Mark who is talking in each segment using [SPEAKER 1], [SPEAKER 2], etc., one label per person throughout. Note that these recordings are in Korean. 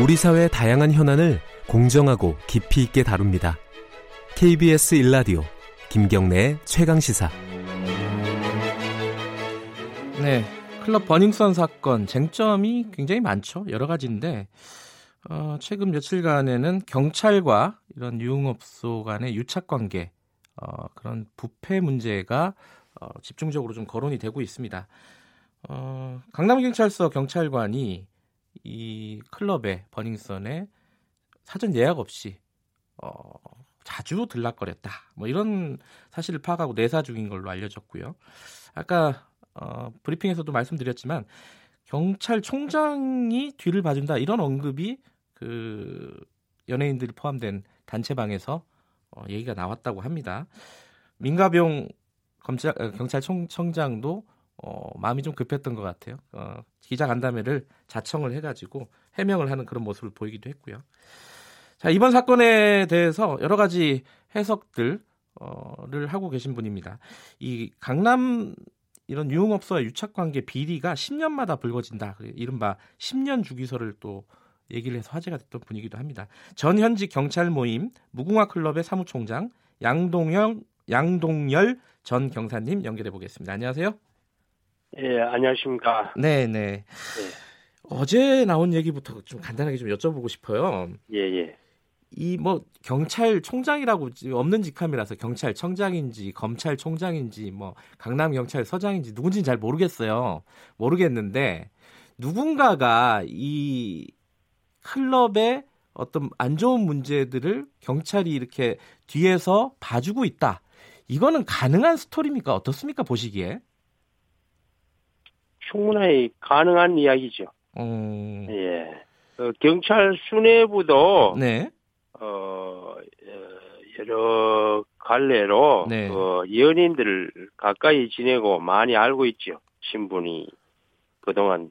[SPEAKER 1] 우리 사회의 다양한 현안을 공정하고 깊이 있게 다룹니다. KBS 일라디오 김경래의 최강 시사.
[SPEAKER 2] 네, 클럽 버닝썬 사건 쟁점이 굉장히 많죠. 여러 가지인데 어, 최근 며칠간에는 경찰과 이런 유흥업소 간의 유착 관계 어, 그런 부패 문제가 어, 집중적으로 좀 거론이 되고 있습니다. 어, 강남경찰서 경찰관이 이 클럽에 버닝썬에 사전 예약 없이 어, 자주 들락거렸다. 뭐 이런 사실을 파악하고 내사 중인 걸로 알려졌고요. 아까 어, 브리핑에서도 말씀드렸지만 경찰총장이 뒤를 봐준다 이런 언급이 그 연예인들이 포함된 단체방에서 어, 얘기가 나왔다고 합니다. 민가병 검찰 어, 경찰청장도 어, 마음이 좀 급했던 것 같아요. 어, 기자 간담회를 자청을 해가지고 해명을 하는 그런 모습을 보이기도 했고요. 자 이번 사건에 대해서 여러 가지 해석들을 하고 계신 분입니다. 이 강남 이런 유흥업소와 유착관계 비리가 10년마다 불거진다. 이른바 10년 주기설을 또 얘기를 해서 화제가 됐던 분이기도 합니다. 전 현직 경찰 모임 무궁화 클럽의 사무총장 양동열 양동열 전 경사님 연결해 보겠습니다. 안녕하세요.
[SPEAKER 3] 예, 안녕하십니까.
[SPEAKER 2] 네, 네. 어제 나온 얘기부터 좀 간단하게 좀 여쭤보고 싶어요.
[SPEAKER 3] 예, 예.
[SPEAKER 2] 이 뭐 경찰총장이라고 없는 직함이라서 경찰청장인지 검찰총장인지 뭐 강남 경찰서장인지 누군지는 잘 모르겠어요. 모르겠는데 누군가가 이 클럽의 어떤 안 좋은 문제들을 경찰이 이렇게 뒤에서 봐주고 있다. 이거는 가능한 스토리입니까? 어떻습니까? 보시기에?
[SPEAKER 3] 충분히 가능한 이야기죠.
[SPEAKER 2] 음...
[SPEAKER 3] 예. 그 경찰 수뇌부도
[SPEAKER 2] 네.
[SPEAKER 3] 어 여러 갈래로
[SPEAKER 2] 네.
[SPEAKER 3] 그 연인들을 가까이 지내고 많이 알고 있죠. 신분이 그동안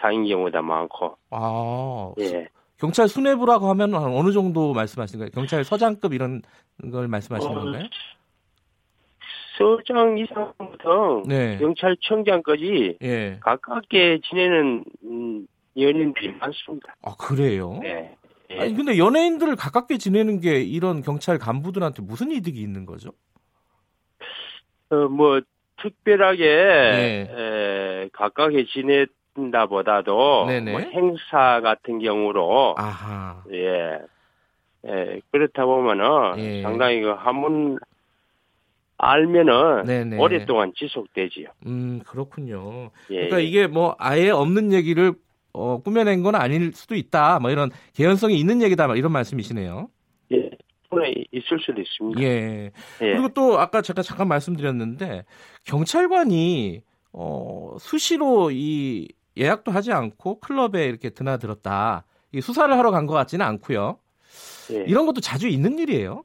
[SPEAKER 3] 사인 경우도 많고.
[SPEAKER 2] 아,
[SPEAKER 3] 예.
[SPEAKER 2] 경찰 수뇌부라고 하면 한 어느 정도 말씀하시는 거예요? 경찰 서장급 이런 걸 말씀하시는
[SPEAKER 3] 어,
[SPEAKER 2] 건가요?
[SPEAKER 3] 서장 이상부터
[SPEAKER 2] 네.
[SPEAKER 3] 경찰청장까지
[SPEAKER 2] 예.
[SPEAKER 3] 가깝게 지내는 음, 연인들이 많습니다.
[SPEAKER 2] 아, 그래요?
[SPEAKER 3] 예. 예.
[SPEAKER 2] 아니, 근데 연예인들을 가깝게 지내는 게 이런 경찰 간부들한테 무슨 이득이 있는 거죠?
[SPEAKER 3] 어, 뭐 특별하게
[SPEAKER 2] 네.
[SPEAKER 3] 에, 가깝게 지낸다 보다도
[SPEAKER 2] 네네.
[SPEAKER 3] 뭐 행사 같은 경우로
[SPEAKER 2] 아하.
[SPEAKER 3] 예, 예 그렇다 보면은
[SPEAKER 2] 예.
[SPEAKER 3] 상당히 그 한문 알면은
[SPEAKER 2] 네네.
[SPEAKER 3] 오랫동안 지속되지요.
[SPEAKER 2] 음, 그렇군요.
[SPEAKER 3] 예,
[SPEAKER 2] 그러니까
[SPEAKER 3] 예.
[SPEAKER 2] 이게 뭐 아예 없는 얘기를 어, 꾸며낸 건 아닐 수도 있다. 뭐 이런 개연성이 있는 얘기다. 뭐 이런 말씀이시네요.
[SPEAKER 3] 예, 있을 수도 있습니다.
[SPEAKER 2] 예.
[SPEAKER 3] 예.
[SPEAKER 2] 그리고 또 아까 제가 잠깐 말씀드렸는데 경찰관이 어, 수시로 이 예약도 하지 않고 클럽에 이렇게 드나들었다. 이 수사를 하러 간 것 같지는 않고요.
[SPEAKER 3] 예.
[SPEAKER 2] 이런 것도 자주 있는 일이에요.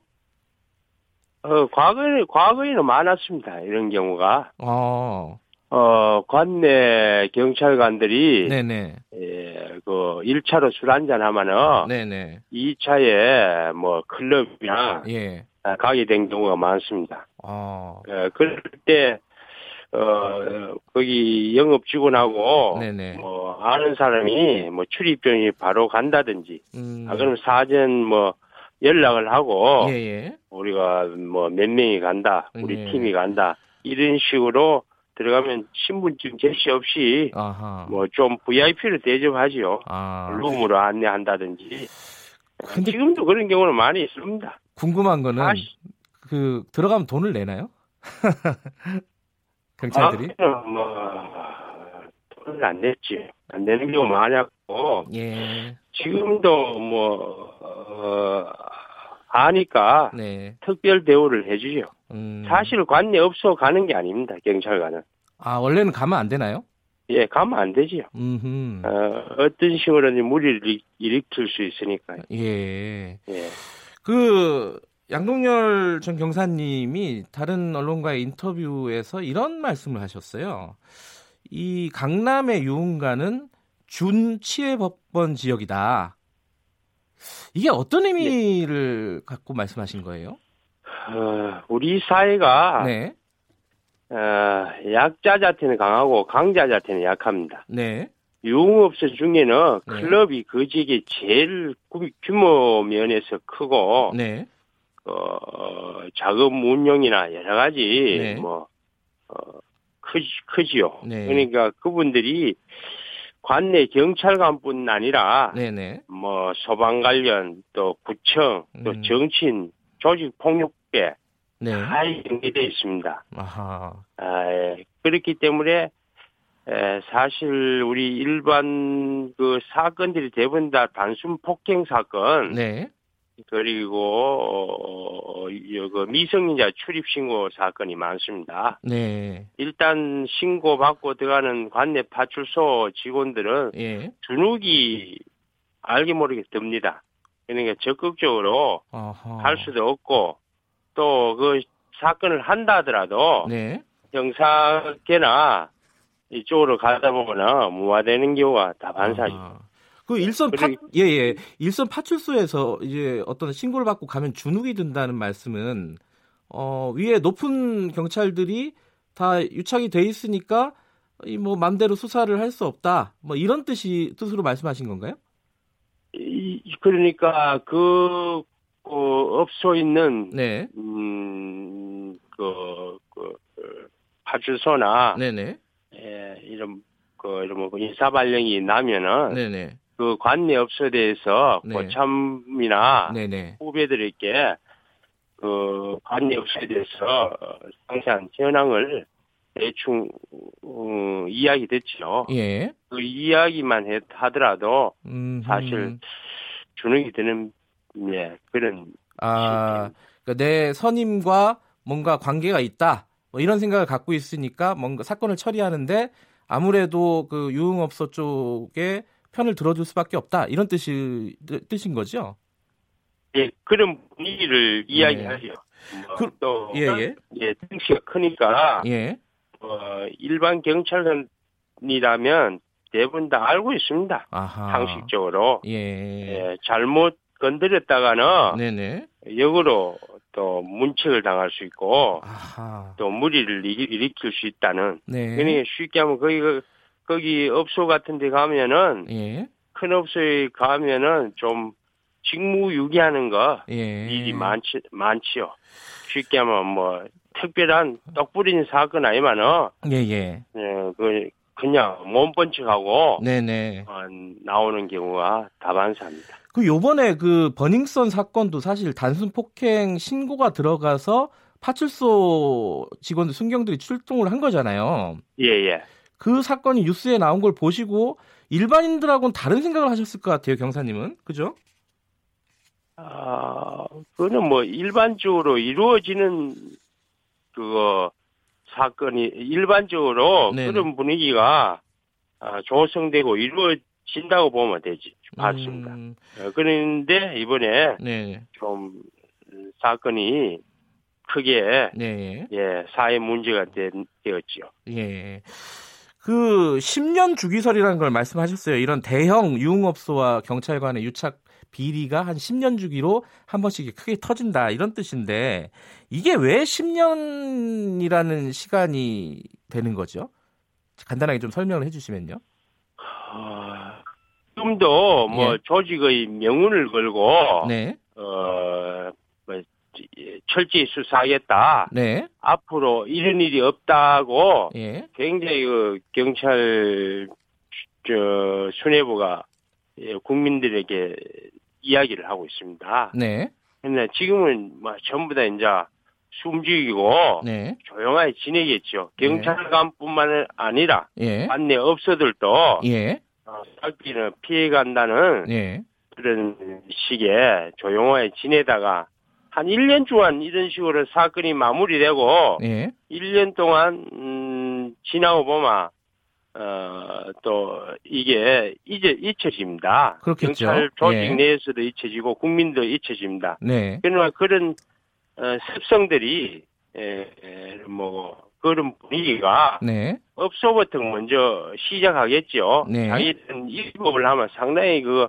[SPEAKER 3] 어, 과거에 과거에는 많았습니다. 이런 경우가.
[SPEAKER 2] 어,
[SPEAKER 3] 어 관내 경찰관들이
[SPEAKER 2] 네네,
[SPEAKER 3] 예, 그 1차로 술 한잔 하면은
[SPEAKER 2] 네네,
[SPEAKER 3] 2차에 뭐 클럽이나
[SPEAKER 2] 예,
[SPEAKER 3] 아, 가게 된 경우가 많습니다.
[SPEAKER 2] 어,
[SPEAKER 3] 어, 그럴 때, 어, 거기 영업 직원하고,
[SPEAKER 2] 네네.
[SPEAKER 3] 뭐, 아는 사람이 뭐 출입증이 바로 간다든지,
[SPEAKER 2] 음,
[SPEAKER 3] 아, 그럼 사전 뭐, 연락을 하고,
[SPEAKER 2] 예, 예,
[SPEAKER 3] 우리가 뭐 몇 명이 간다, 우리
[SPEAKER 2] 예.
[SPEAKER 3] 팀이 간다, 이런 식으로 들어가면 신분증 제시 없이 뭐 좀 VIP를 대접하지요.
[SPEAKER 2] 아,
[SPEAKER 3] 룸으로 안내한다든지.
[SPEAKER 2] 근데
[SPEAKER 3] 지금도 그런 경우는 많이 있습니다.
[SPEAKER 2] 궁금한 거는
[SPEAKER 3] 다시-
[SPEAKER 2] 그 들어가면 돈을 내나요? 경찰들이?
[SPEAKER 3] 아, 뭐, 돈을 안 냈지. 안 내는 경우 많 았고,
[SPEAKER 2] 예,
[SPEAKER 3] 지금도 뭐, 어, 아니까
[SPEAKER 2] 네,
[SPEAKER 3] 특별 대우를 해주죠.
[SPEAKER 2] 음,
[SPEAKER 3] 사실 관내 없어 가는 게 아닙니다, 경찰관은.
[SPEAKER 2] 아 원래는 가면 안 되나요?
[SPEAKER 3] 예, 가면 안 되지요.
[SPEAKER 2] 음,
[SPEAKER 3] 어, 어떤 식으로든 무리를 일- 일으킬 수 있으니까요.
[SPEAKER 2] 예.
[SPEAKER 3] 예.
[SPEAKER 2] 그 양동열 전 경사님이 다른 언론과의 인터뷰에서 이런 말씀을 하셨어요. 이 강남의 유흥가는 준치해법권 지역이다. 이게 어떤 의미를 갖고 말씀하신 거예요?
[SPEAKER 3] 어, 우리 사회가,
[SPEAKER 2] 네,
[SPEAKER 3] 어, 약자 자태는 강하고 강자 자태는 약합니다.
[SPEAKER 2] 네,
[SPEAKER 3] 유흥업소 중에는
[SPEAKER 2] 네.
[SPEAKER 3] 클럽이 그 지역에 제일 구- 규모 면에서 크고
[SPEAKER 2] 네.
[SPEAKER 3] 어, 자금 운용이나 여러 가지
[SPEAKER 2] 네.
[SPEAKER 3] 뭐 어, 크지, 크지요.
[SPEAKER 2] 네.
[SPEAKER 3] 그러니까 그분들이 관내 경찰관뿐 아니라
[SPEAKER 2] 네네.
[SPEAKER 3] 뭐 소방 관련 또 구청 또
[SPEAKER 2] 음.
[SPEAKER 3] 정치인 조직 폭력배
[SPEAKER 2] 네.
[SPEAKER 3] 다 연계되어 있습니다.
[SPEAKER 2] 아하.
[SPEAKER 3] 아, 예. 그렇기 때문에 에, 사실 우리 일반 그 사건들이 대부분 다 단순 폭행 사건
[SPEAKER 2] 네.
[SPEAKER 3] 그리고 어, 이- 그 미성년자 출입 신고 사건이 많습니다.
[SPEAKER 2] 네.
[SPEAKER 3] 일단 신고 받고 들어가는 관내 파출소 직원들은
[SPEAKER 2] 예.
[SPEAKER 3] 주눅이 알게 모르게 듭니다. 그러니까 적극적으로
[SPEAKER 2] 아하.
[SPEAKER 3] 할 수도 없고 또 그 사건을 한다 하더라도
[SPEAKER 2] 네.
[SPEAKER 3] 형사계나 이쪽으로 가다 보거나 무화되는 경우가 다반사죠.
[SPEAKER 2] 아하. 그 일선 파, 예, 예. 일선 파출소에서 이제 어떤 신고를 받고 가면 주눅이 든다는 말씀은, 어, 위에 높은 경찰들이 다 유착이 돼 있으니까, 이 뭐, 맘대로 수사를 할 수 없다. 뭐, 이런 뜻이, 뜻으로 말씀하신 건가요?
[SPEAKER 3] 이- 그러니까 그, 그 업소 있는
[SPEAKER 2] 네.
[SPEAKER 3] 음, 그, 그, 그 파출소나
[SPEAKER 2] 네네.
[SPEAKER 3] 예, 이런 그 이런 뭐 인사 발령이 나면은
[SPEAKER 2] 네네.
[SPEAKER 3] 그 관내 업소대에서
[SPEAKER 2] 네.
[SPEAKER 3] 고참이나
[SPEAKER 2] 네네.
[SPEAKER 3] 후배들에게 그 관내 업소대에서 상세한 현황을 대충 어, 이야기 됐죠.
[SPEAKER 2] 예.
[SPEAKER 3] 그 이야기만 해- 하더라도
[SPEAKER 2] 음,
[SPEAKER 3] 사실 주눅이 드는 예, 그런
[SPEAKER 2] 아, 그러니까 내 선임과 뭔가 관계가 있다. 뭐 이런 생각을 갖고 있으니까 뭔가 사건을 처리하는데 아무래도 그 유흥업소 쪽에 편을 들어줄 수밖에 없다. 이런 뜻이 뜻- 뜻인 거죠.
[SPEAKER 3] 예, 그런 분위기를 이야기하죠. 뭐
[SPEAKER 2] 그-
[SPEAKER 3] 또
[SPEAKER 2] 예, 예.
[SPEAKER 3] 예, 등치가 크니까
[SPEAKER 2] 예.
[SPEAKER 3] 어, 일반 경찰관이라면 대부분 다 알고 있습니다.
[SPEAKER 2] 아하.
[SPEAKER 3] 상식적으로
[SPEAKER 2] 예.
[SPEAKER 3] 예, 잘못 건드렸다가는
[SPEAKER 2] 네네.
[SPEAKER 3] 역으로 또 문책을 당할 수 있고
[SPEAKER 2] 아하.
[SPEAKER 3] 또 무리를 일- 일으킬 수 있다는.
[SPEAKER 2] 네.
[SPEAKER 3] 그러니까 쉽게 하면 거기 그- 거기 업소 같은 데 가면은
[SPEAKER 2] 예.
[SPEAKER 3] 큰 업소에 가면은 좀 직무유기하는 거
[SPEAKER 2] 예.
[SPEAKER 3] 일이 많지 많지요. 쉽게 하면 뭐 특별한 떡부린 사건 아니면은
[SPEAKER 2] 예, 예.
[SPEAKER 3] 예, 그 그냥 몸번칙하고
[SPEAKER 2] 네네.
[SPEAKER 3] 어, 나오는 경우가 다반사입니다.
[SPEAKER 2] 그 요번에 그 버닝썬 사건도 사실 단순 폭행 신고가 들어가서 파출소 직원들 순경들이 출동을 한 거잖아요.
[SPEAKER 3] 예예.
[SPEAKER 2] 그 사건이 뉴스에 나온 걸 보시고 일반인들하고는 다른 생각을 하셨을 것 같아요, 경사님은. 그죠?
[SPEAKER 3] 아, 그거는 뭐 일반적으로 이루어지는 그거 사건이 일반적으로
[SPEAKER 2] 네네.
[SPEAKER 3] 그런 분위기가 아, 조성되고 이루어진다고 보면 되지 맞습니다.
[SPEAKER 2] 음,
[SPEAKER 3] 어, 그런데 이번에
[SPEAKER 2] 네,
[SPEAKER 3] 좀 사건이 크게
[SPEAKER 2] 네,
[SPEAKER 3] 예 사회 문제가 된, 되었지요.
[SPEAKER 2] 예. 그 10년 주기설이라는 걸 말씀하셨어요. 이런 대형 유흥업소와 경찰관의 유착 비리가 한 10년 주기로 한 번씩 크게 터진다 이런 뜻인데 이게 왜 10년이라는 시간이 되는 거죠? 간단하게 좀 설명을 해주시면요.
[SPEAKER 3] 아, 지금도 뭐
[SPEAKER 2] 예.
[SPEAKER 3] 조직의 명운을 걸고
[SPEAKER 2] 네,
[SPEAKER 3] 어, 철저히 수사하겠다.
[SPEAKER 2] 네,
[SPEAKER 3] 앞으로 이런 일이 없다고
[SPEAKER 2] 예,
[SPEAKER 3] 굉장히 그 경찰 저 수뇌부가 예, 국민들에게 이야기를 하고 있습니다.
[SPEAKER 2] 네,
[SPEAKER 3] 근데 지금은 뭐 전부 다 이제 숨죽이고
[SPEAKER 2] 네,
[SPEAKER 3] 조용하게 지내겠죠. 경찰관뿐만 아니라
[SPEAKER 2] 예,
[SPEAKER 3] 안내 업소들도
[SPEAKER 2] 예,
[SPEAKER 3] 어, 살기는 피해간다는
[SPEAKER 2] 예,
[SPEAKER 3] 그런 식의 조용하게 지내다가 한 1년 동안 이런 식으로 사건이 마무리되고
[SPEAKER 2] 예,
[SPEAKER 3] 1년 동안 음, 지나고 보면 어, 또 이게 이제 잊혀집니다.
[SPEAKER 2] 그렇겠죠.
[SPEAKER 3] 경찰 조직
[SPEAKER 2] 예.
[SPEAKER 3] 내에서도 잊혀지고 국민도 잊혀집니다.
[SPEAKER 2] 네,
[SPEAKER 3] 그러나 그런 어, 습성들이 에, 에, 뭐 그런 분위기가
[SPEAKER 2] 네,
[SPEAKER 3] 업소부터 먼저 시작하겠죠.
[SPEAKER 2] 네.
[SPEAKER 3] 자기들은 입법을 하면 상당히 그,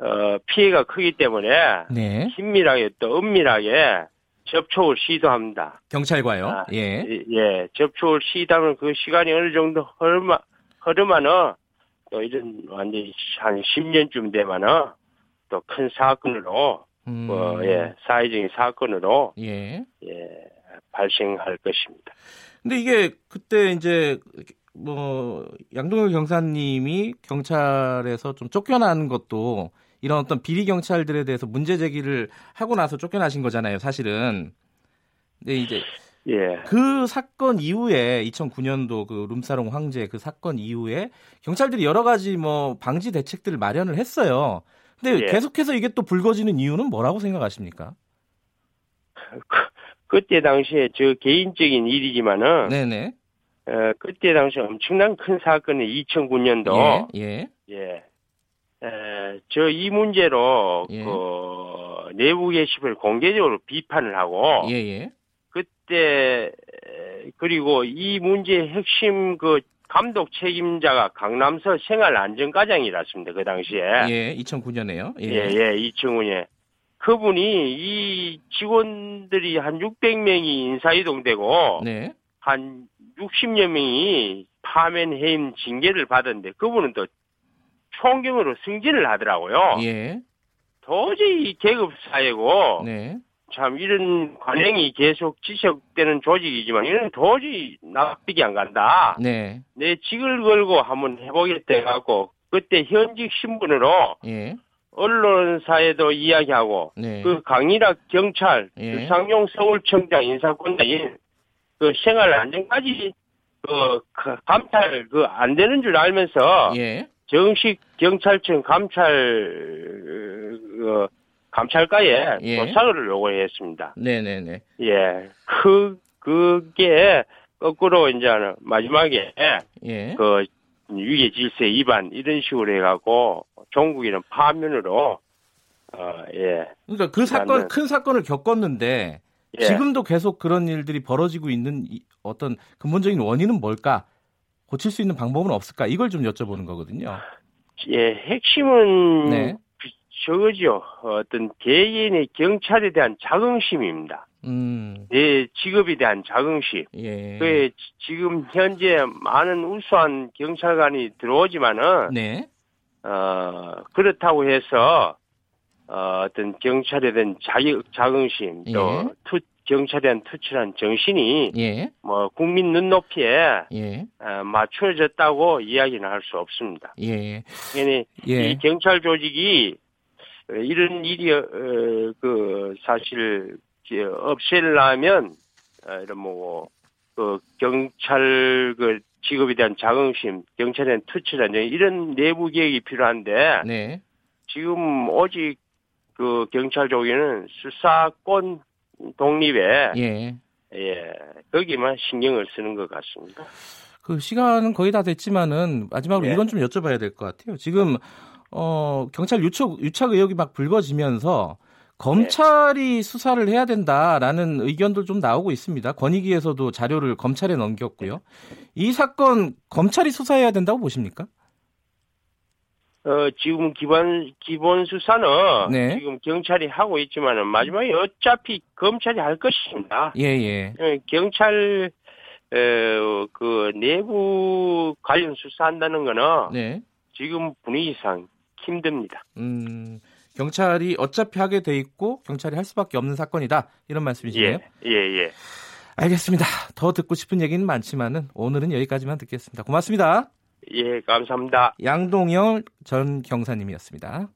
[SPEAKER 3] 어, 피해가 크기 때문에
[SPEAKER 2] 네,
[SPEAKER 3] 긴밀하게 또 은밀하게 접촉을 시도합니다.
[SPEAKER 2] 경찰과요.
[SPEAKER 3] 아,
[SPEAKER 2] 예,
[SPEAKER 3] 예, 예, 접촉을 시도하면 그 시간이 어느 정도 흐르마, 흐르면은 또 이런 완전히 한 10년쯤 되면은 또 큰 사건으로
[SPEAKER 2] 음.
[SPEAKER 3] 뭐, 예, 사회적인 사건으로
[SPEAKER 2] 예.
[SPEAKER 3] 예, 발생할 것입니다.
[SPEAKER 2] 근데 이게 그때 이제 뭐 양동열 경사님이 경찰에서 좀 쫓겨난 것도 이런 어떤 비리 경찰들에 대해서 문제 제기를 하고 나서 쫓겨나신 거잖아요, 사실은. 근데 이제
[SPEAKER 3] 예,
[SPEAKER 2] 그 사건 이후에 2009년도 그 룸사롱 황제 그 사건 이후에 경찰들이 여러 가지 뭐 방지 대책들을 마련을 했어요. 근데
[SPEAKER 3] 예.
[SPEAKER 2] 계속해서 이게 또 불거지는 이유는 뭐라고 생각하십니까?
[SPEAKER 3] 그 때 당시에 저 개인적인 일이지만은
[SPEAKER 2] 네네.
[SPEAKER 3] 어, 그때 당시 엄청난 큰 사건이 2009년도
[SPEAKER 2] 예. 예.
[SPEAKER 3] 예. 저 이 문제로
[SPEAKER 2] 예.
[SPEAKER 3] 그 내부 게시물 공개적으로 비판을 하고
[SPEAKER 2] 예. 예.
[SPEAKER 3] 그때 에, 그리고 이 문제의 핵심 그 감독 책임자가 강남서 생활안전과장이랐습니다. 그 당시에.
[SPEAKER 2] 예. 2009년에요.
[SPEAKER 3] 예, 예, 이층훈이. 그분이 이 직원들이 한 600명이 인사이동되고
[SPEAKER 2] 네.
[SPEAKER 3] 한 60여 명이 파면 해임 징계를 받았는데 그분은 또 총경으로 승진을 하더라고요.
[SPEAKER 2] 예.
[SPEAKER 3] 도저히 계급 사회고
[SPEAKER 2] 네.
[SPEAKER 3] 참 이런 관행이 계속 지속되는 조직이지만 이는 도저히 납득이 안 간다.
[SPEAKER 2] 네.
[SPEAKER 3] 내 직을 걸고 한번 해보겠다 해갖고 그때 현직 신분으로
[SPEAKER 2] 예.
[SPEAKER 3] 언론사에도 이야기하고
[SPEAKER 2] 네.
[SPEAKER 3] 그 강일학 경찰
[SPEAKER 2] 예.
[SPEAKER 3] 유상용 서울청장 인사권자인 그 생활 안전까지 그, 그 감찰 그 안 되는 줄 알면서
[SPEAKER 2] 예.
[SPEAKER 3] 정식 경찰청 감찰 그 감찰과에
[SPEAKER 2] 예.
[SPEAKER 3] 조사를 요구했습니다.
[SPEAKER 2] 네, 네, 네.
[SPEAKER 3] 예, 그 그게 거꾸로 이제 마지막에
[SPEAKER 2] 예.
[SPEAKER 3] 그 위계 질서 위반 이런 식으로 해갖고 종국이는 파면으로 어 예.
[SPEAKER 2] 그러니까 그 사건. 큰 사건을 겪었는데
[SPEAKER 3] 예.
[SPEAKER 2] 지금도 계속 그런 일들이 벌어지고 있는 이- 어떤 근본적인 원인은 뭘까? 고칠 수 있는 방법은 없을까? 이걸 좀 여쭤보는 거거든요.
[SPEAKER 3] 예, 핵심은
[SPEAKER 2] 네.
[SPEAKER 3] 그- 저거죠. 어떤 개인의 경찰에 대한 자긍심입니다.
[SPEAKER 2] 음.
[SPEAKER 3] 내 직업에 대한 자긍심.
[SPEAKER 2] 예.
[SPEAKER 3] 그 지금 현재 많은 우수한 경찰관이 들어오지만은
[SPEAKER 2] 네.
[SPEAKER 3] 어 그렇다고 해서 어, 어떤 경찰에 대한 자기, 자긍심 또
[SPEAKER 2] 예.
[SPEAKER 3] 투, 경찰에 대한 투철한 정신이
[SPEAKER 2] 예.
[SPEAKER 3] 뭐 국민 눈높이에
[SPEAKER 2] 예.
[SPEAKER 3] 어, 맞춰졌다고 이야기는 할 수 없습니다.
[SPEAKER 2] 예.
[SPEAKER 3] 그러니
[SPEAKER 2] 예.
[SPEAKER 3] 이 경찰 조직이 어, 이런 일이 어, 그 사실 없애려면 어, 이런 뭐 그 경찰 그 직업에 대한 자긍심, 경찰에 대한 투철한 정신, 이런 내부 계획이 필요한데
[SPEAKER 2] 네.
[SPEAKER 3] 지금 오직 그 경찰 조직은 수사권 독립에
[SPEAKER 2] 예.
[SPEAKER 3] 예 거기만 신경을 쓰는 것 같습니다.
[SPEAKER 2] 그 시간은 거의 다 됐지만은 마지막으로
[SPEAKER 3] 예.
[SPEAKER 2] 이건 좀 여쭤봐야 될 것 같아요. 지금 어 경찰 유착 유착 의혹이 막 불거지면서 검찰이 수사를 해야 된다라는 의견도 좀 나오고 있습니다. 권익위에서도 자료를 검찰에 넘겼고요. 이 사건 검찰이 수사해야 된다고 보십니까?
[SPEAKER 3] 어, 지금 기본, 기본 수사는
[SPEAKER 2] 네.
[SPEAKER 3] 지금 경찰이 하고 있지만은 마지막에 어차피 검찰이 할 것입니다.
[SPEAKER 2] 예, 예.
[SPEAKER 3] 예, 경찰, 어, 그 내부 관련 수사한다는 거는
[SPEAKER 2] 네.
[SPEAKER 3] 지금 분위기상 힘듭니다.
[SPEAKER 2] 음, 경찰이 어차피 하게 돼 있고 경찰이 할 수밖에 없는 사건이다. 이런 말씀이시네요.
[SPEAKER 3] 예, 예, 예.
[SPEAKER 2] 알겠습니다. 더 듣고 싶은 얘기는 많지만은 오늘은 여기까지만 듣겠습니다. 고맙습니다.
[SPEAKER 3] 예, 감사합니다.
[SPEAKER 2] 양동열 전 경사님이었습니다.